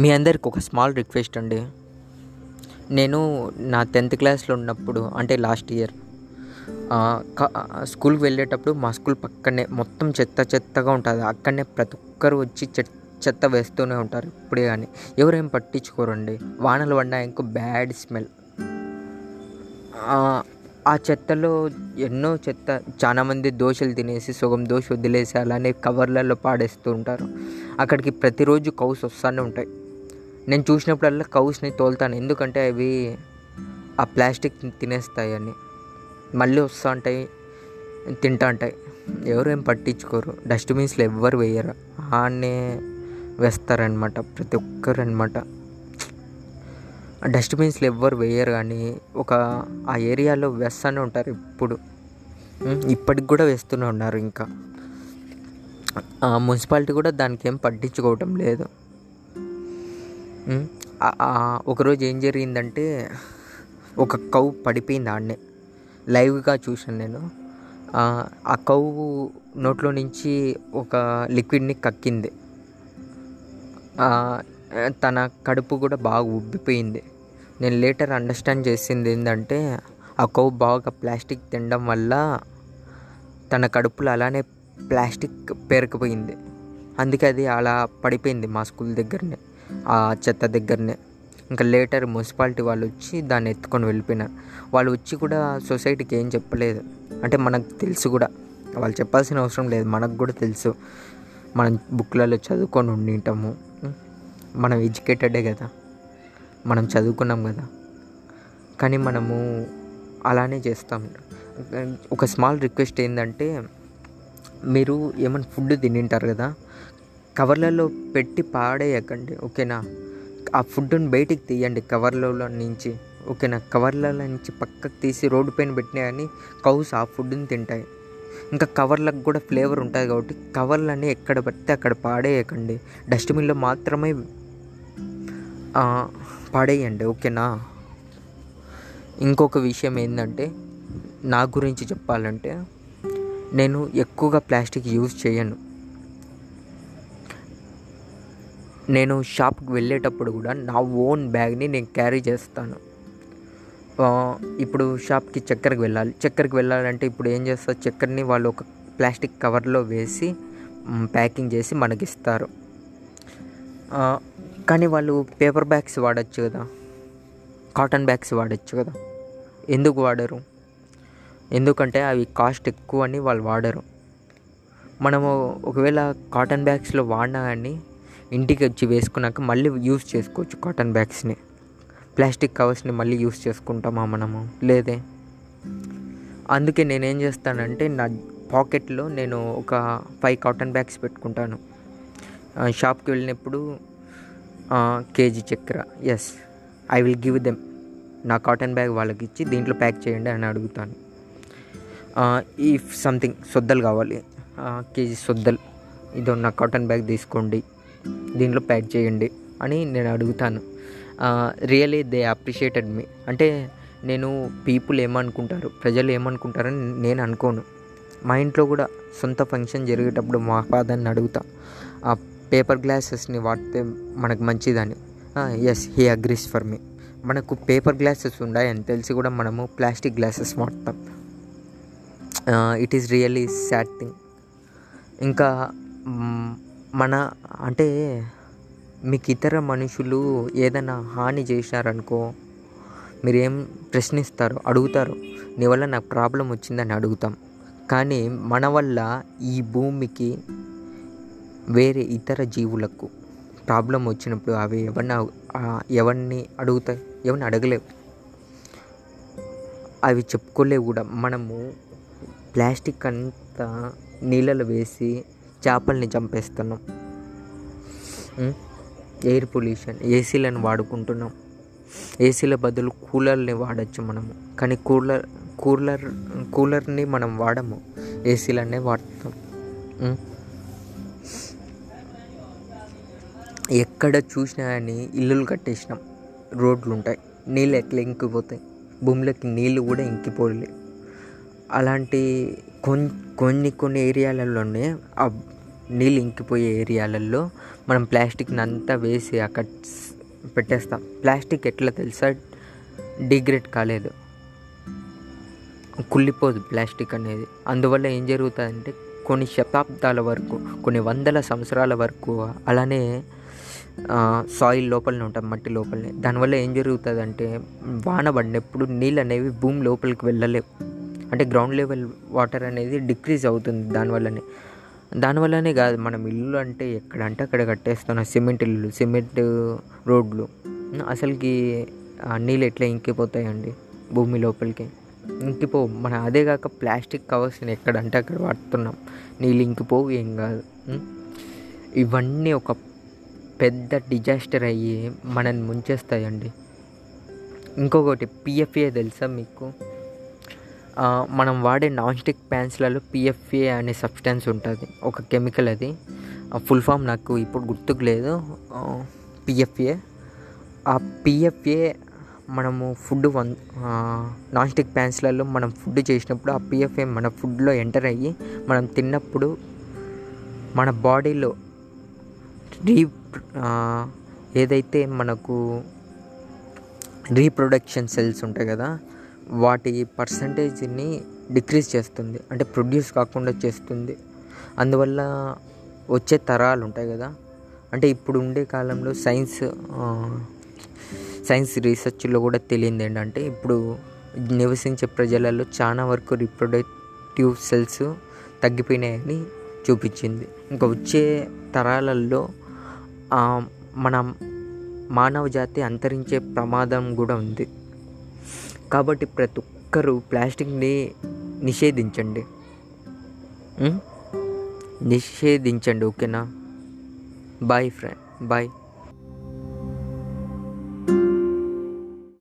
మీ అందరికి ఒక small request అండి. నేను నా టెన్త్ క్లాస్లో ఉన్నప్పుడు అంటే లాస్ట్ ఇయర్ స్కూల్కి వెళ్ళేటప్పుడు మా స్కూల్ పక్కనే మొత్తం చెత్త చెత్తగా ఉంటుంది. అక్కడనే ప్రతి ఒక్కరు వచ్చి చెత్త చెత్త వేస్తూనే ఉంటారు. ఇప్పుడే కానీ. ఎవరేం పట్టించుకోరండి. వానలు పడినా ఇంకో బ్యాడ్ స్మెల్. ఆ చెత్తలో ఎన్నో చెత్త చాలామంది దోశలు తినేసి సగం దోశ వదిలేసి అలానే కవర్లలో పాడేస్తూ ఉంటారు. అక్కడికి ప్రతిరోజు కౌస్ వస్తూనే ఉంటాయి. నేను చూసినప్పుడల్లా కౌస్ని తోలుతాను. ఎందుకంటే అవి ఆ ప్లాస్టిక్ తినేస్తాయి అని మళ్ళీ వస్తూ ఉంటాయి తింటా ఉంటాయి. ఎవరు ఏం పట్టించుకోరు. డస్ట్బిన్స్లో ఎవ్వరు వేయరు. ఆడనే వేస్తారనమాట ప్రతి ఒక్కరు అనమాట డస్ట్బిన్స్లో ఎవ్వరు వేయరు కానీ ఒక ఆ ఏరియాలో వేస్తూనే ఉంటారు ఇప్పుడు. ఇప్పటికి కూడా వేస్తూనే ఉన్నారు ఇంకా. ఆ మున్సిపాలిటీ కూడా దానికి ఏం పట్టించుకోవటం లేదు. ఒకరోజు ఏం జరిగిందంటే ఒక కౌ పడిపోయింది ఆడనే. లైవ్గా చూశాను నేను. ఆ, ఆ కవ్వు నోట్లో నుంచి ఒక లిక్విడ్ని కక్కింది. తన కడుపు కూడా బాగా ఉబ్బిపోయింది. నేను లేటర్ అండర్స్టాండ్ చేసింది ఏంటంటే ఆ కొవ్వు బాగా ప్లాస్టిక్ తినడం వల్ల తన కడుపులో అలానే ప్లాస్టిక్ పేరుకుపోయింది. అందుకే అది అలా పడిపోయింది మా స్కూల్ దగ్గరనే. ఆ చెత్త దగ్గరనే. ఇంకా లేటర్ మున్సిపాలిటీ వాళ్ళు వచ్చి దాన్ని ఎత్తుకొని వెళ్ళిపోయినారు. వాళ్ళు వచ్చి కూడా సొసైటీకి ఏం చెప్పలేదు. అంటే మనకు తెలుసు కూడా. వాళ్ళు చెప్పాల్సిన అవసరం లేదు. మనకు కూడా తెలుసు. మనం బుక్లలో చదువుకొని ఉండింటాము. మనం ఎడ్యుకేటెడే కదా. మనం చదువుకున్నాం కదా. కానీ మనము అలానే చేస్తాం. ఒక స్మాల్ రిక్వెస్ట్ ఏంటంటే మీరు ఏమైనా ఫుడ్ తినింటారు కదా? కవర్లలో పెట్టి పాడేయకండి ఓకేనా? ఆ ఫుడ్ని బయటికి తీయండి కవర్లలో నుంచి ఓకేనా? కవర్లలో నుంచి పక్కకు తీసి రోడ్డు పైన పెట్టినా కానీ కౌస్ ఆ ఫుడ్ని తింటాయి. ఇంకా కవర్లకు కూడా ఫ్లేవర్ ఉంటుంది కాబట్టి కవర్లని ఎక్కడ పడితే అక్కడ పాడేయకండి. డస్ట్బిన్లో మాత్రమే పాడేయండి ఓకేనా? ఇంకొక విషయం ఏంటంటే నా గురించి చెప్పాలంటే నేను ఎక్కువగా ప్లాస్టిక్ యూజ్ చేయను. నేను షాప్కి వెళ్ళేటప్పుడు కూడా నా ఓన్ బ్యాగ్ని నేను క్యారీ చేస్తాను. ఇప్పుడు షాప్కి చక్కెరకి వెళ్ళాలి. చక్కెరకి వెళ్ళాలంటే ఇప్పుడు ఏం చేస్తారు? చక్కెరని వాళ్ళు ఒక ప్లాస్టిక్ కవర్లో వేసి ప్యాకింగ్ చేసి మనకి ఇస్తారు కానీ వాళ్ళు పేపర్ బ్యాగ్స్ వాడచ్చు కదా? కాటన్ బ్యాగ్స్ వాడచ్చు కదా? ఎందుకు వాడరు? ఎందుకంటే అవి కాస్ట్ ఎక్కువ అని వాళ్ళు వాడరు. మనము ఒకవేళ కాటన్ బ్యాగ్స్లో వాడినా కానీ ఇంటికి వచ్చి వేసుకున్నాక మళ్ళీ యూస్ చేసుకోవచ్చు కాటన్ బ్యాగ్స్ని. ప్లాస్టిక్ కవర్స్ని మళ్ళీ యూస్ చేసుకుంటామా మనము? లేదే. అందుకే నేనేం చేస్తానంటే నా పాకెట్లో నేను ఒక ఫైవ్ కాటన్ బ్యాగ్స్ పెట్టుకుంటాను. షాప్కి వెళ్ళినప్పుడు కేజీ చక్కెర yes I will give them నా కాటన్ బ్యాగ్ వాళ్ళకి ఇచ్చి దీంట్లో ప్యాక్ చేయండి అని అడుగుతాను. ఈ సంథింగ్ సొద్దలు కావాలి. కేజీ సొద్దలు. ఇదో నా కాటన్ బ్యాగ్ తీసుకోండి. దీంట్లో ప్యాక్ చేయండి అని నేను అడుగుతాను. రియలీ దే అప్రిషియేటెడ్ మీ అంటే నేను పీపుల్ ఏమనుకుంటారు ప్రజలు ఏమనుకుంటారని నేను అనుకోను. మా ఇంట్లో కూడా సొంత ఫంక్షన్ జరిగేటప్పుడు మా ఫాదర్ని అడుగుతా. ఆ పేపర్ గ్లాసెస్ని వాడితే మనకు మంచిదని. Yes he agrees for me మనకు పేపర్ గ్లాసెస్ ఉన్నాయని తెలిసి కూడా మనము ప్లాస్టిక్ గ్లాసెస్ వాడతాం. It is really sad thing ఇంకా మన అంటే మీకు ఇతర మనుషులు ఏదైనా హాని చేశారనుకో మీరేం ప్రశ్నిస్తారు అడుగుతారు నీ వల్ల నాకు ప్రాబ్లం వచ్చిందని అడుగుతాం. కానీ మన వల్ల ఈ భూమికి వేరే ఇతర జీవులకు ప్రాబ్లం వచ్చినప్పుడు అవి ఎవరిని ఎవరిని అడుగుతాయి? ఎవరిని అడగలేవు. అవి చెప్పుకోలేవు కూడా. మనము ప్లాస్టిక్ అంతా నీళ్ళలో వేసి చేపల్ని చంపేస్తున్నాం. ఎయిర్ పొల్యూషన్ ఏసీలను వాడుకుంటున్నాం. ఏసీల బదులు కూలర్ని వాడచ్చు మనము. కానీ కూలర్ కూలర్ కూలర్ని మనం వాడము. ఏసీలనే వాడతాం ఎక్కడ చూసినా కానీ ఇల్లులు కట్టేసినాం. రోడ్లు ఉంటాయి నీళ్ళు ఎట్లా ఇంకిపోతాయి భూమిలోకి నీళ్ళు కూడా ఇంకిపోలే. అలాంటి కొన్ని కొన్ని కొన్ని ఏరియాలలోనే ఆ నీళ్ళు ఇంకిపోయే ఏరియాలలో మనం ప్లాస్టిక్ని అంతా వేసి అక్కడ పెట్టేస్తాం. ప్లాస్టిక్ ఎట్లా తెలుసా? డిగ్రేడ్ కాలేదు. కుళ్ళిపోదు ప్లాస్టిక్ అనేది. అందువల్ల ఏం జరుగుతుందంటే కొన్ని శతాబ్దాల వరకు కొన్ని వందల సంవత్సరాల వరకు అలానే సాయిల్ లోపలనే ఉంటుంది మట్టి లోపలనే. దానివల్ల ఏం జరుగుతుందంటే వాన పడినప్పుడు నీళ్ళు అనేవి భూమి లోపలికి వెళ్ళలేవు. అంటే గ్రౌండ్ లెవెల్ వాటర్ అనేది డిక్రీజ్ అవుతుంది దానివల్లనే. దానివల్లనే కాదు మనం ఇల్లు అంటే ఎక్కడ అంటే అక్కడ కట్టేస్తున్నాం సిమెంట్ ఇల్లు సిమెంట్ రోడ్లు. అసలుకి నీళ్ళు ఎట్లా ఇంకిపోతాయండి భూమి లోపలికి? ఇంకిపోవు. మన అదే కాక ప్లాస్టిక్ కవర్స్ని ఎక్కడంటే అక్కడ వాడుతున్నాం. నీళ్ళు ఇంకిపోవు ఏం కాదు. ఇవన్నీ ఒక పెద్ద డిజాస్టర్ అయ్యి మనల్ని ముంచేస్తాయండి. ఇంకొకటి పిఎఫ్ఏ తెలుసా మీకు? మనం వాడే నాన్ స్టిక్ ప్యాన్స్లలో పిఎఫ్ఏ అనే సబ్స్టెన్స్ ఉంటుంది. ఒక కెమికల్ అది. ఫుల్ ఫామ్ నాకు ఇప్పుడు గుర్తుకు లేదు. పిఎఫ్ఏ. ఆ పిఎఫ్ఏ మనము ఫుడ్ వన్ నాన్ స్టిక్ ప్యాన్స్లలో మనం ఫుడ్ చేసినప్పుడు ఆ పిఎఫ్ఏ మన ఫుడ్లో ఎంటర్ అయ్యి మనం తిన్నప్పుడు మన బాడీలో రీ ఏదైతే మనకు రీప్రొడక్షన్ సెల్స్ ఉంటాయి కదా వాటి పర్సంటేజ్ని డిక్రీజ్ చేస్తుంది. అంటే ప్రొడ్యూస్ కాకుండా చేస్తుంది. అందువల్ల వచ్చే తరాలు ఉంటాయి కదా. అంటే ఇప్పుడు ఉండే కాలంలో సైన్స్ సైన్స్ రీసెర్చ్లో కూడా తెలియంది ఏంటంటే ఇప్పుడు నివసించే ప్రజలలో చాలా వరకు రీప్రొడక్టివ్ సెల్స్ తగ్గిపోయినాయని చూపించింది. ఇంకా వచ్చే తరాలలో మన మానవ జాతి అంతరించే ప్రమాదం కూడా ఉంది. కాబట్టి ప్రతి ఒక్కరూ ప్లాస్టిక్ని నిషేధించండి. నిషేధించండి ఓకేనా? Boy friend bye